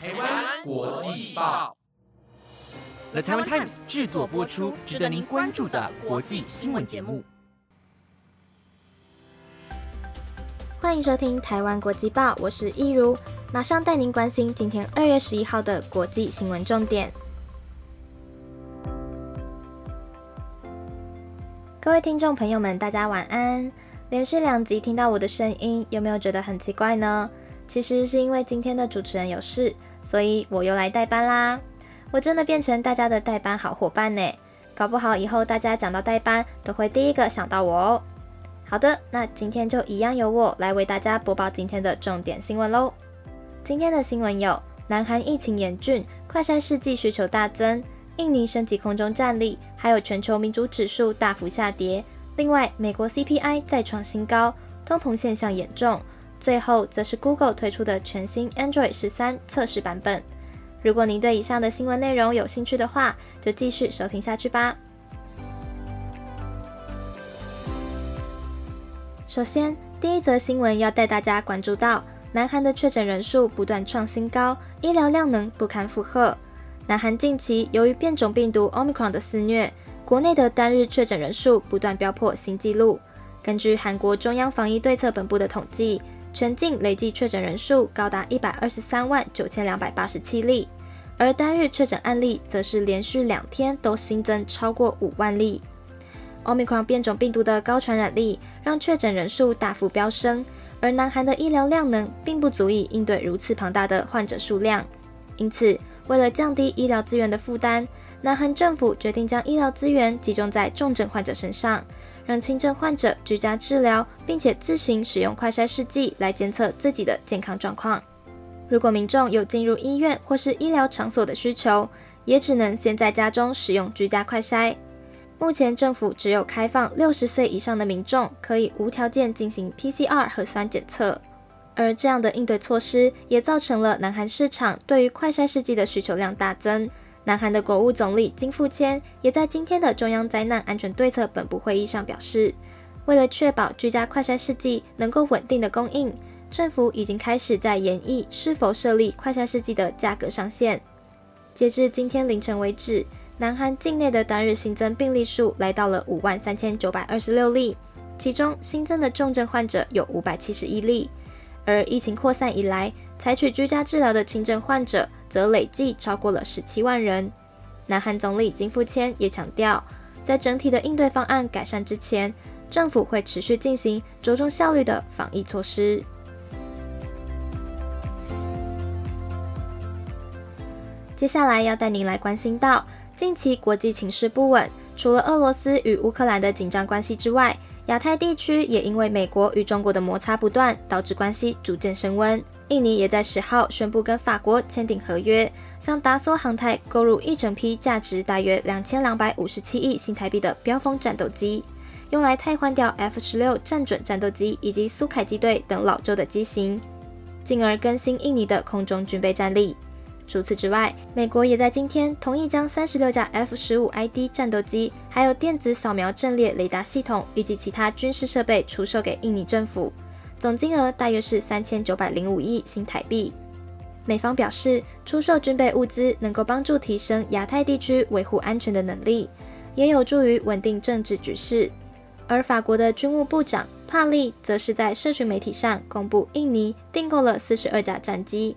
台湾国际报，The Taiwan Times 制作播出，值得您关注的国际新闻节目。欢迎收听台湾国际报，我是一如，马上带您关心今天二月十一号的国际新闻重点。各位听众朋友们，大家晚安。连续两集听到我的声音，有没有觉得很奇怪呢？其实是因为今天的主持人有事，所以我又来代班啦。我真的变成大家的代班好伙伴呢，搞不好以后大家讲到代班，都会第一个想到我哦。好的，那今天就一样由我来为大家播报今天的重点新闻喽。今天的新闻有：南韩疫情严峻，快筛试剂需求大增；印尼升级空中战力，还有全球民主指数大幅下跌。另外，美国 CPI 再创新高，通膨现象严重。最后，则是 Google 推出的全新 Android 十三测试版本。如果您对以上的新闻内容有兴趣的话，就继续收听下去吧。首先，第一则新闻要带大家关注到，南韩的确诊人数不断创新高，医疗量能不堪负荷。南韩近期由于变种病毒 Omicron 的肆虐。国内的单日确诊人数不断飙破新纪录。根据韩国中央防疫对策本部的统计，全境累计确诊人数高达一百二十三万九千两百八十七例，而单日确诊案例则是连续两天都新增超过五万例。Omicron 变种病毒的高传染力让确诊人数大幅飙升，而南韩的医疗量能并不足以应对如此庞大的患者数量，因此为了降低医疗资源的负担。南韩政府决定将医疗资源集中在重症患者身上，让轻症患者居家治疗，并且自行使用快筛试剂来监测自己的健康状况。如果民众有进入医院或是医疗场所的需求，也只能先在家中使用居家快筛。目前政府只有开放六十岁以上的民众可以无条件进行 PCR 核酸检测，而这样的应对措施也造成了南韩市场对于快筛试剂的需求量大增。南韩的国务总理金富谦也在今天的中央灾难安全对策本部会议上表示，为了确保居家快筛试剂能够稳定的供应，政府已经开始在研议是否设立快筛试剂的价格上限。截至今天凌晨为止，南韩境内的单日新增病例数来到了五万三千九百二十六例，其中新增的重症患者有五百七十一例。而疫情扩散以来，采取居家治疗的轻症患者则累计超过了十七万人。南韩总理金富谦也强调，在整体的应对方案改善之前，政府会持续进行着重效率的防疫措施。接下来要带您来关心到近期国际情势不稳。除了俄罗斯与乌克兰的紧张关系之外，亚太地区也因为美国与中国的摩擦不断，导致关系逐渐升温。印尼也在十号宣布跟法国签订合约，向达索航太购入一整批价值大约两千两百五十七亿新台币的标风战斗机，用来替换掉 F 十六战准战斗机以及苏凯机队等老旧的机型，进而更新印尼的空中军备战力。除此之外，美国也在今天同意将三十六架 F 十五 ID 战斗机，还有电子扫描阵列雷达系统以及其他军事设备出售给印尼政府，总金额大约是三千九百零五亿新台币。美方表示，出售军备物资能够帮助提升亚太地区维护安全的能力，也有助于稳定政治局势。而法国的军务部长帕利则是在社群媒体上公布，印尼订购了四十二架战机。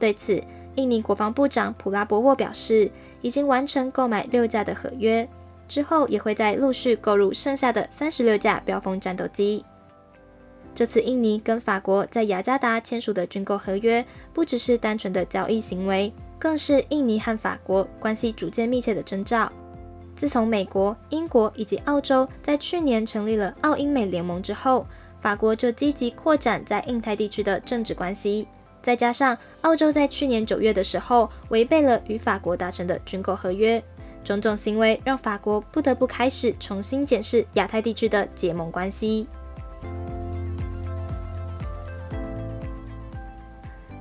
对此，印尼国防部长普拉博沃表示，已经完成购买六架的合约，之后也会再陆续购入剩下的三十六架标风战斗机。这次印尼跟法国在雅加达签署的军购合约，不只是单纯的交易行为，更是印尼和法国关系逐渐密切的征兆。自从美国、英国以及澳洲在去年成立了澳英美联盟之后，法国就积极扩展在印太地区的政治关系。再加上澳洲在去年九月的时候违背了与法国达成的军购合约，种种行为让法国不得不开始重新检视亚太地区的结盟关系。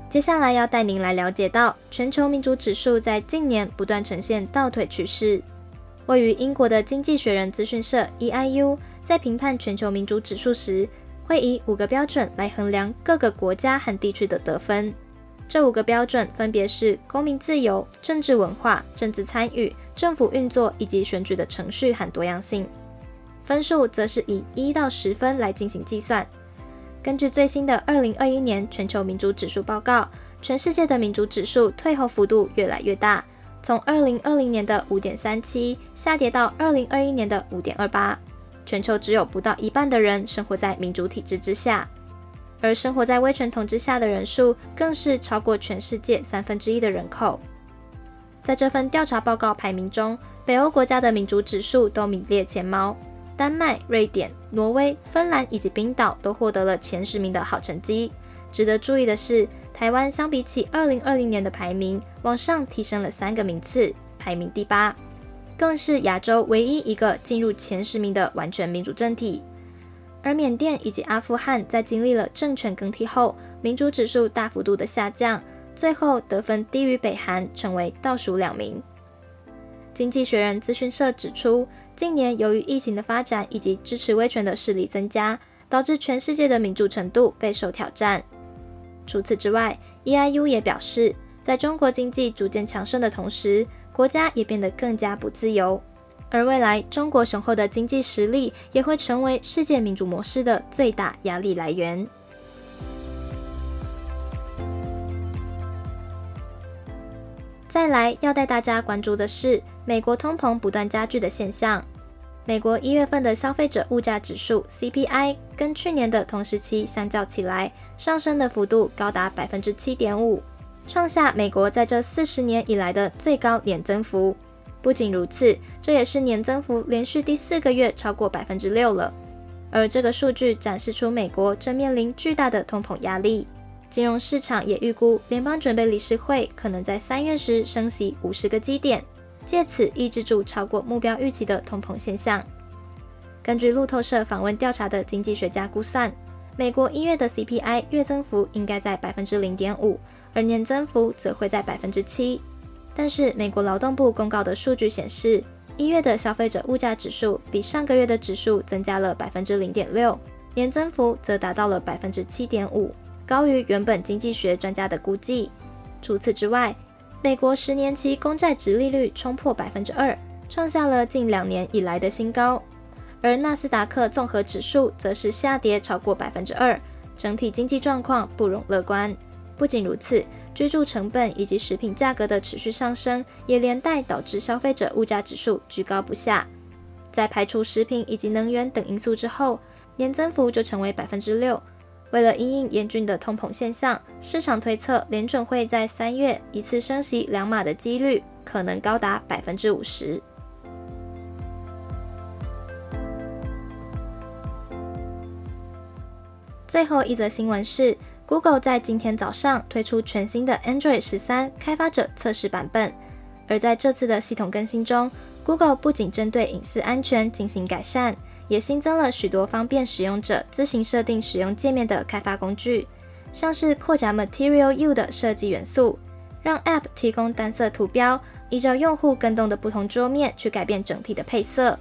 接下来要带您来了解到全球民主指数在近年不断呈现倒退趋势。位于英国的经济学人资讯社 EIU 在评判全球民主指数时。会以五个标准来衡量各个国家和地区的得分。这五个标准分别是公民自由、政治文化、政治参与、政府运作以及选举的程序和多样性。分数则是以一到十分来进行计算。根据最新的二零二一年全球民主指数报告，全世界的民主指数退后幅度越来越大，从二零二零年的五点三七下跌到二零二一年的五点二八。全球只有不到一半的人生活在民主体制之下。而生活在威权统治下的人数更是超过全世界三分之一的人口。在这份调查报告排名中，北欧国家的民主指数都名列前茅，丹麦、瑞典、挪威、芬兰以及冰岛都获得了前十名的好成绩。值得注意的是，台湾相比起2020年的排名，往上提升了三个名次，排名第八，更是亚洲唯一一个进入前十名的完全民主政体。而缅甸以及阿富汗在经历了政权更替后，民主指数大幅度的下降，最后得分低于北韩，成为倒数两名。经济学人资讯社指出，近年由于疫情的发展以及支持威权的势力增加，导致全世界的民主程度备受挑战。除此之外，EIU 也表示，在中国经济逐渐强盛的同时，国家也变得更加不自由。而未来，中国雄厚的经济实力也会成为世界民主模式的最大压力来源。再来要带大家关注的是，美国通膨不断加剧的现象。美国一月份的消费者物价指数 CPI 跟去年的同时期相较起来，上升的幅度高达百分之七点五，创下美国在这四十年以来的最高年增幅。不仅如此，这也是年增幅连续第四个月超过百分之六了。而这个数据展示出美国正面临巨大的通膨压力。金融市场也预估，联邦准备理事会可能在三月时升息五十个基点，借此抑制住超过目标预期的通膨现象。根据路透社访问调查的经济学家估算，美国一月的 CPI 月增幅应该在百分之零点五，而年增幅则会在百分之七。但是，美国劳动部公告的数据显示，一月的消费者物价指数比上个月的指数增加了百分之零点六，年增幅则达到了百分之七点五，高于原本经济学专家的估计。除此之外，美国十年期公债值利率冲破百分之二，创下了近两年以来的新高。而纳斯达克综合指数则是下跌超过百分之二，整体经济状况不容乐观。不仅如此，居住成本以及食品价格的持续上升，也连带导致消费者物价指数居高不下。在排除食品以及能源等因素之后，年增幅就成为百分之六。为了因应严峻的通膨现象，市场推测联准会在三月一次升息两码的几率可能高达百分之五十。最后一则新闻是。Google 在今天早上推出全新的 Android 十三开发者测试版本，而在这次的系统更新中，Google 不仅针对隐私安全进行改善，也新增了许多方便使用者自行设定使用界面的开发工具，像是扩展 Material U 的设计元素，让 App 提供单色图标，依照用户跟动的不同桌面去改变整体的配色。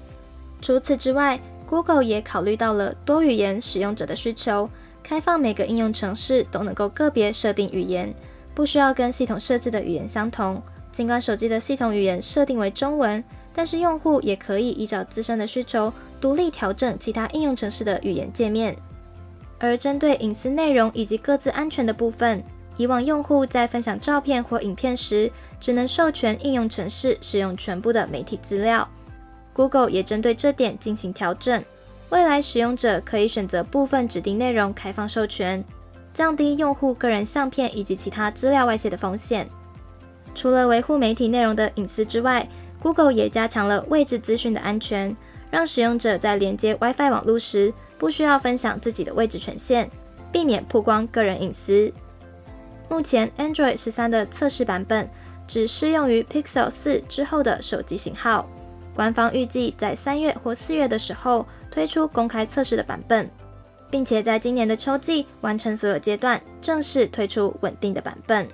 除此之外，Google 也考虑到了多语言使用者的需求。开放每个应用程式都能够个别设定语言，不需要跟系统设置的语言相同。尽管手机的系统语言设定为中文，但是用户也可以依照自身的需求独立调整其他应用程式的语言界面。而针对隐私内容以及各自安全的部分，以往用户在分享照片或影片时，只能授权应用程式使用全部的媒体资料。Google 也针对这点进行调整。未来使用者可以选择部分指定内容开放授权，降低用户个人相片以及其他资料外泄的风险。除了维护媒体内容的隐私之外，Google 也加强了位置资讯的安全，让使用者在连接 WiFi 网络时不需要分享自己的位置权限，避免曝光个人隐私。目前 Android 十三的测试版本只适用于 Pixel 四之后的手机型号。官方预计在三月或四月的时候推出公开测试的版本，并且在今年的秋季完成所有阶段，正式推出稳定的版本。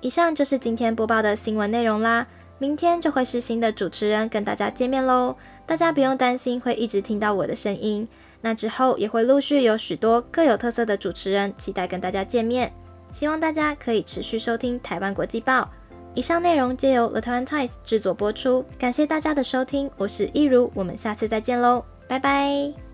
以上就是今天播报的新闻内容啦。明天就会是新的主持人跟大家见面喽。大家不用担心会一直听到我的声音，那之后也会陆续有许多各有特色的主持人期待跟大家见面。希望大家可以持续收听台湾国际报。以上内容皆由 The Taiwan Times 制作播出，感谢大家的收听，我是一如，我们下次再见喽，拜拜。